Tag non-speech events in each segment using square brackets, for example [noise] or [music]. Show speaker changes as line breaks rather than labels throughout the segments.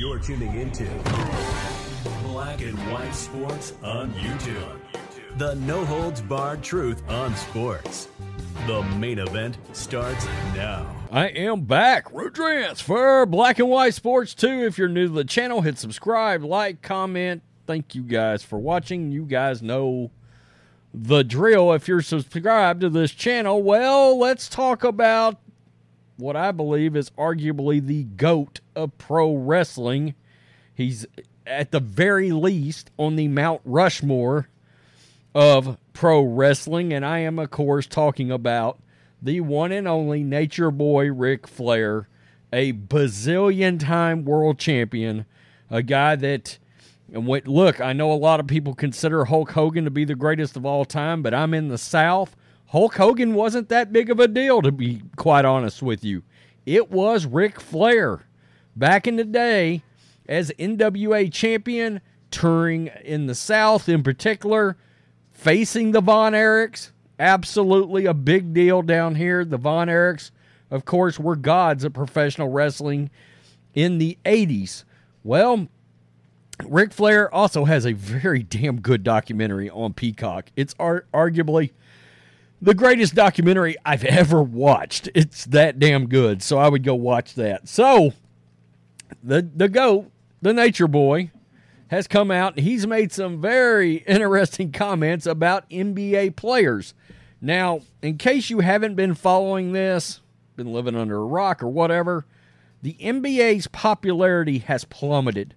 You're tuning into Black and White Sports on YouTube. The no holds barred truth on sports. The main event starts now.
I am back. Rodrance for Black and White Sports 2. If you're new to the channel, hit subscribe, like, comment. Thank you guys for watching. You guys know the drill. If you're subscribed to this channel, well, let's talk about what I believe is arguably the GOAT of pro wrestling. He's at the very least on the Mount Rushmore of pro wrestling, and I am, of course, talking about the one and only Nature Boy Ric Flair, a bazillion time world champion, a guy that. And look, I know a lot of people consider Hulk Hogan to be the greatest of all time, but I'm in the South. Hulk Hogan wasn't that big of a deal, to be quite honest with you. It was Ric Flair back in the day as NWA champion, touring in the South in particular, facing the Von Erichs. Absolutely a big deal down here. The Von Erichs, of course, were gods of professional wrestling in the 80s. Well, Ric Flair also has a very [laughs] damn good documentary on Peacock. It's ar- arguably the greatest documentary I've [laughs] ever watched. It's that damn good. So I would go watch that. So the the goat, the nature boy, has come out. He's made some very [laughs] interesting comments about NBA players. Now, in case you haven't been following this, been living under a rock or whatever, the NBA's popularity has plummeted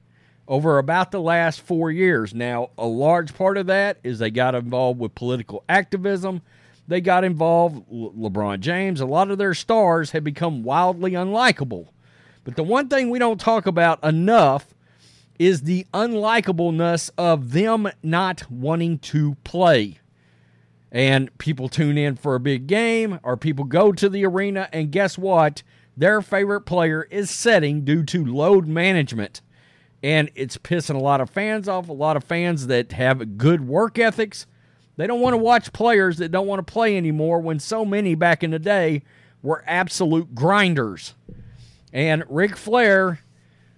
over about the last four years. Now, a large part of that is they got involved with political activism. They got involved, Le- LeBron James, a lot of their stars have become wildly unlikable. But the one thing we don't talk about enough is the unlikableness of them not wanting to play. And people tune in for a big game, or people go to the arena, and guess what? Their favorite player is setting due to load management and it's pissing a lot of fans off. A lot of fans that have good work ethics, they don't want to watch players that don't want to play anymore. When so many back in the day were absolute grinders, and Ric Flair,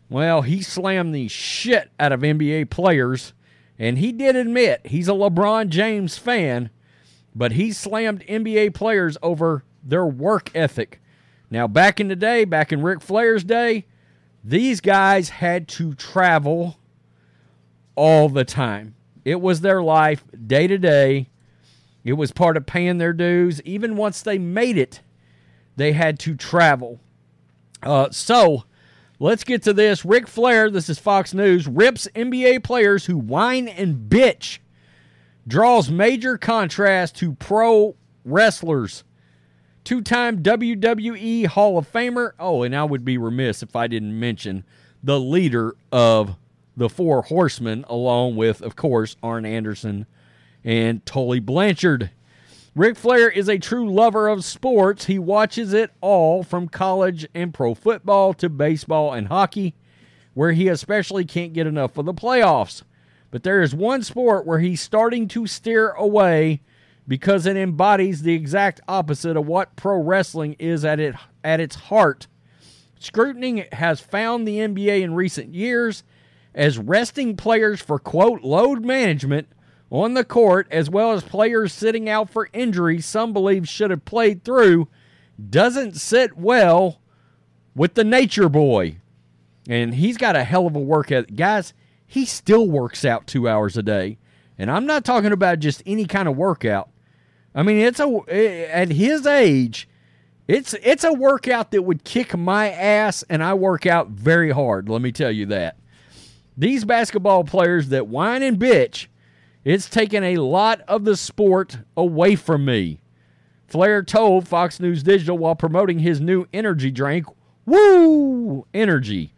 well, he slammed the shit out of NBA players, and he did admit he's a LeBron James fan, but he slammed NBA players over their work ethic. Now, back in the day, back in Ric Flair's day, these guys had to travel all the time. It was their life day to day. It was part of paying their dues. Even once they made it, they had to travel. Uh, so let's get to this. Ric Flair, this is Fox News, rips NBA players who whine and bitch, draws major contrast to pro wrestlers two time WWE Hall of Famer. Oh, and I would be remiss if I didn't mention the leader of the Four Horsemen, along with, of course, Arn Anderson and Tully Blanchard. Ric Flair is a true lover of sports. He watches it all from college and pro football to baseball and hockey, where he especially can't get enough of the playoffs. But there is one sport where he's starting to steer away because it embodies the exact opposite of what pro wrestling is at it at its heart. Scrutiny has found the NBA in recent years as resting players for quote load management on the court as well as players sitting out for injury some believe should have played through doesn't sit well with the nature boy. And he's got a hell of a work ethic. Guys, he still works out 2 hours a day. And I'm not talking about just any kind of workout. I mean, it's a at his age, it's it's a workout that would kick my ass, and I work out very hard. Let me tell you that. These basketball players that whine and bitch, it's taken a lot of the sport away from me. Flair told Fox News Digital while promoting his new energy drink, Woo Energy.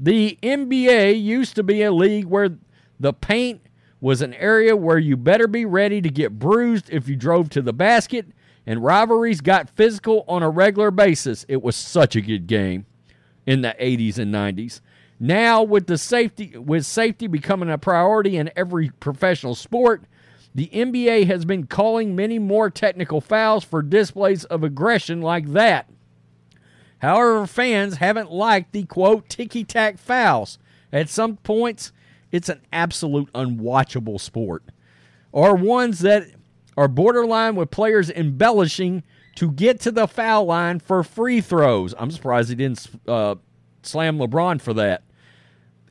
The NBA used to be a league where the paint was an area where you better be ready to get bruised if you drove to the basket, and rivalries got physical on a regular basis. It was such a good game in the 80s and 90s. Now with the safety with safety becoming a priority in every professional sport, the NBA has been calling many more technical fouls for displays of aggression like that. However, fans haven't liked the quote ticky tack fouls. At some points, it's an absolute unwatchable sport. Or ones that are borderline with players embellishing to get to the foul line for free throws. I'm surprised he didn't uh, slam LeBron for that.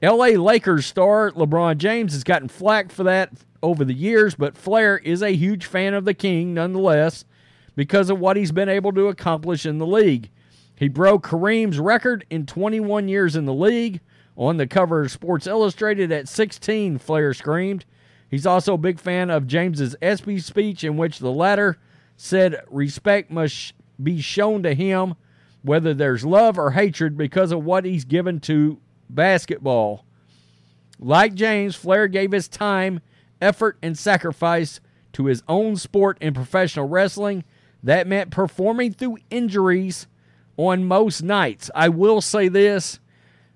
LA Lakers star LeBron James has gotten flack for that over the years, but Flair is a huge fan of the King nonetheless because of what he's been able to accomplish in the league. He broke Kareem's record in 21 years in the league. On the cover of Sports Illustrated at 16, Flair screamed. He's also a big fan of James's ESPY speech, in which the latter said respect must be shown to him, whether there's love or hatred, because of what he's given to basketball. Like James, Flair gave his time, effort, and sacrifice to his own sport in professional wrestling. That meant performing through injuries on most nights. I will say this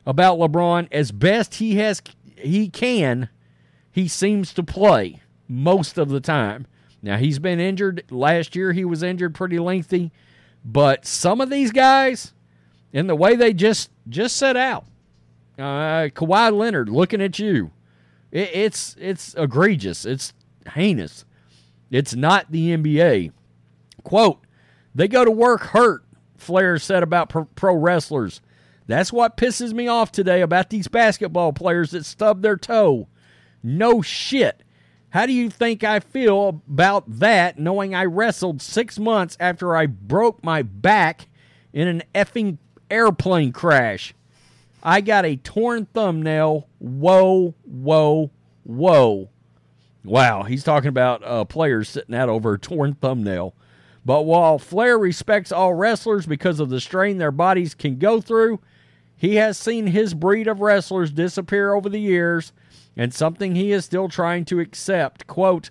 about LeBron as best he has he can, he seems to play most of the time. Now he's been injured. Last year he was injured pretty lengthy, but some of these guys, in the way they just just set out, uh, Kawhi Leonard looking at you, it, it's it's egregious. It's heinous. It's not the NBA. Quote: They go to work hurt Flair said about pro wrestlers. That's what pisses me off today about these basketball players that stub their toe. No shit. How do you think I feel about that knowing I wrestled six months after I broke my back in an effing airplane crash? I got a torn thumbnail. Whoa, whoa, whoa. Wow, he's talking about uh, players sitting out over a torn thumbnail. But while Flair respects all wrestlers because of the strain their bodies can go through, he has seen his breed of wrestlers disappear over the years and something he is still trying to accept. Quote,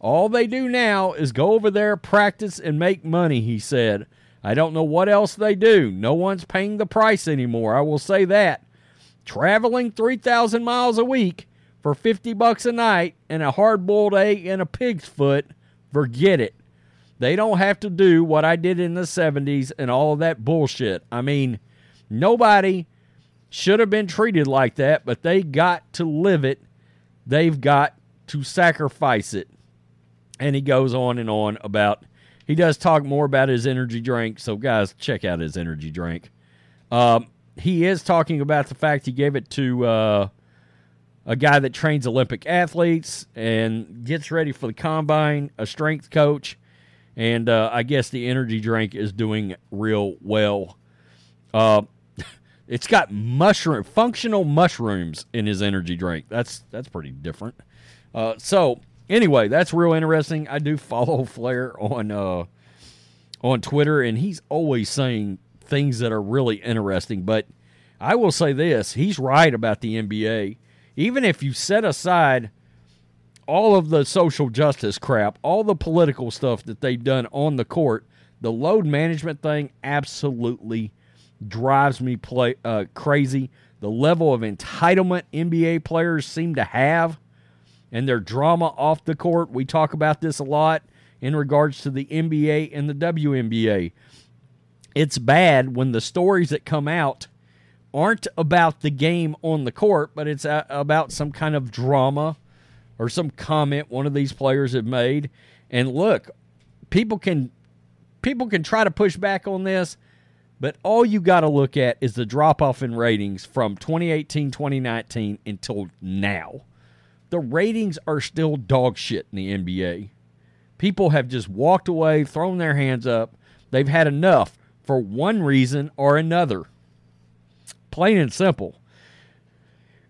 All they do now is go over there, practice, and make money, he said. I don't know what else they do. No one's paying the price anymore, I will say that. Traveling 3,000 miles a week for 50 bucks a night and a hard boiled egg and a pig's foot, forget it. They don't have to do what I did in the 70s and all of that bullshit. I mean, nobody should have been treated like that, but they got to live it. They've got to sacrifice it. And he goes on and on about, he does talk more about his energy drink. So, guys, check out his energy drink. Um, he is talking about the fact he gave it to uh, a guy that trains Olympic athletes and gets ready for the combine, a strength coach and uh, I guess the energy drink is doing real well. Uh, it's got mushroom functional mushrooms in his energy drink. That's that's pretty different. Uh, so anyway, that's real interesting. I do follow [laughs] Flair on uh, on Twitter, and he's always saying things that are really interesting. But I will say this: he's right about the NBA. Even if you set aside all of the social justice crap, all the political stuff that they've done on the court, the load management thing absolutely drives me play uh, crazy. The level of entitlement NBA players seem to have and their drama off the court. We talk about this a lot in regards to the NBA and the WNBA. It's bad when the stories that come out aren't about the game on the court, but it's about some kind of drama or some comment one of these players have made. And look, people can people can try to push back on this, but all you got to look at is the drop off in ratings from 2018, 2019 until now. The ratings are still dog shit in the NBA. People have just walked away, thrown their hands up. They've had enough for one reason or another. Plain and simple.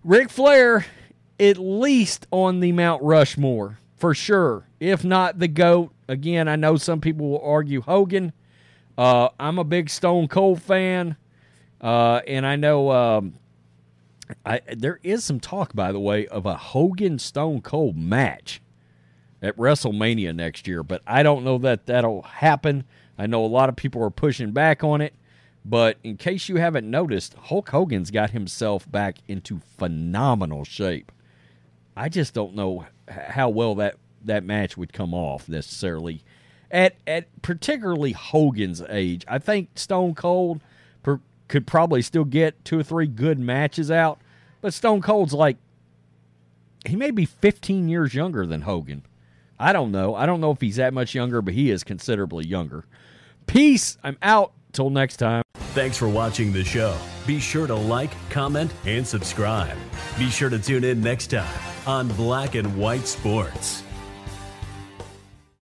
Ric Flair at least on the Mount Rushmore for sure. If not the GOAT, again, I know some people will argue Hogan. Uh, I'm a big Stone Cold fan, uh, and I know um, I, there is some talk, by the way, of a Hogan Stone Cold match at WrestleMania next year, but I don't know that that'll happen. I know a lot of people are pushing back on it, but in case you haven't noticed, Hulk Hogan's got himself back into phenomenal shape. I just don't know how well that that match would come off necessarily at at particularly Hogan's age. I think Stone Cold per, could probably still get two or three good matches out, but Stone Cold's like he may be 15 years younger than Hogan. I don't know. I don't know if he's that much younger, but he is considerably younger. Peace. I'm out. Till next time.
Thanks for watching the show. Be sure to like, comment, and subscribe. Be sure to tune in next time on Black and White Sports.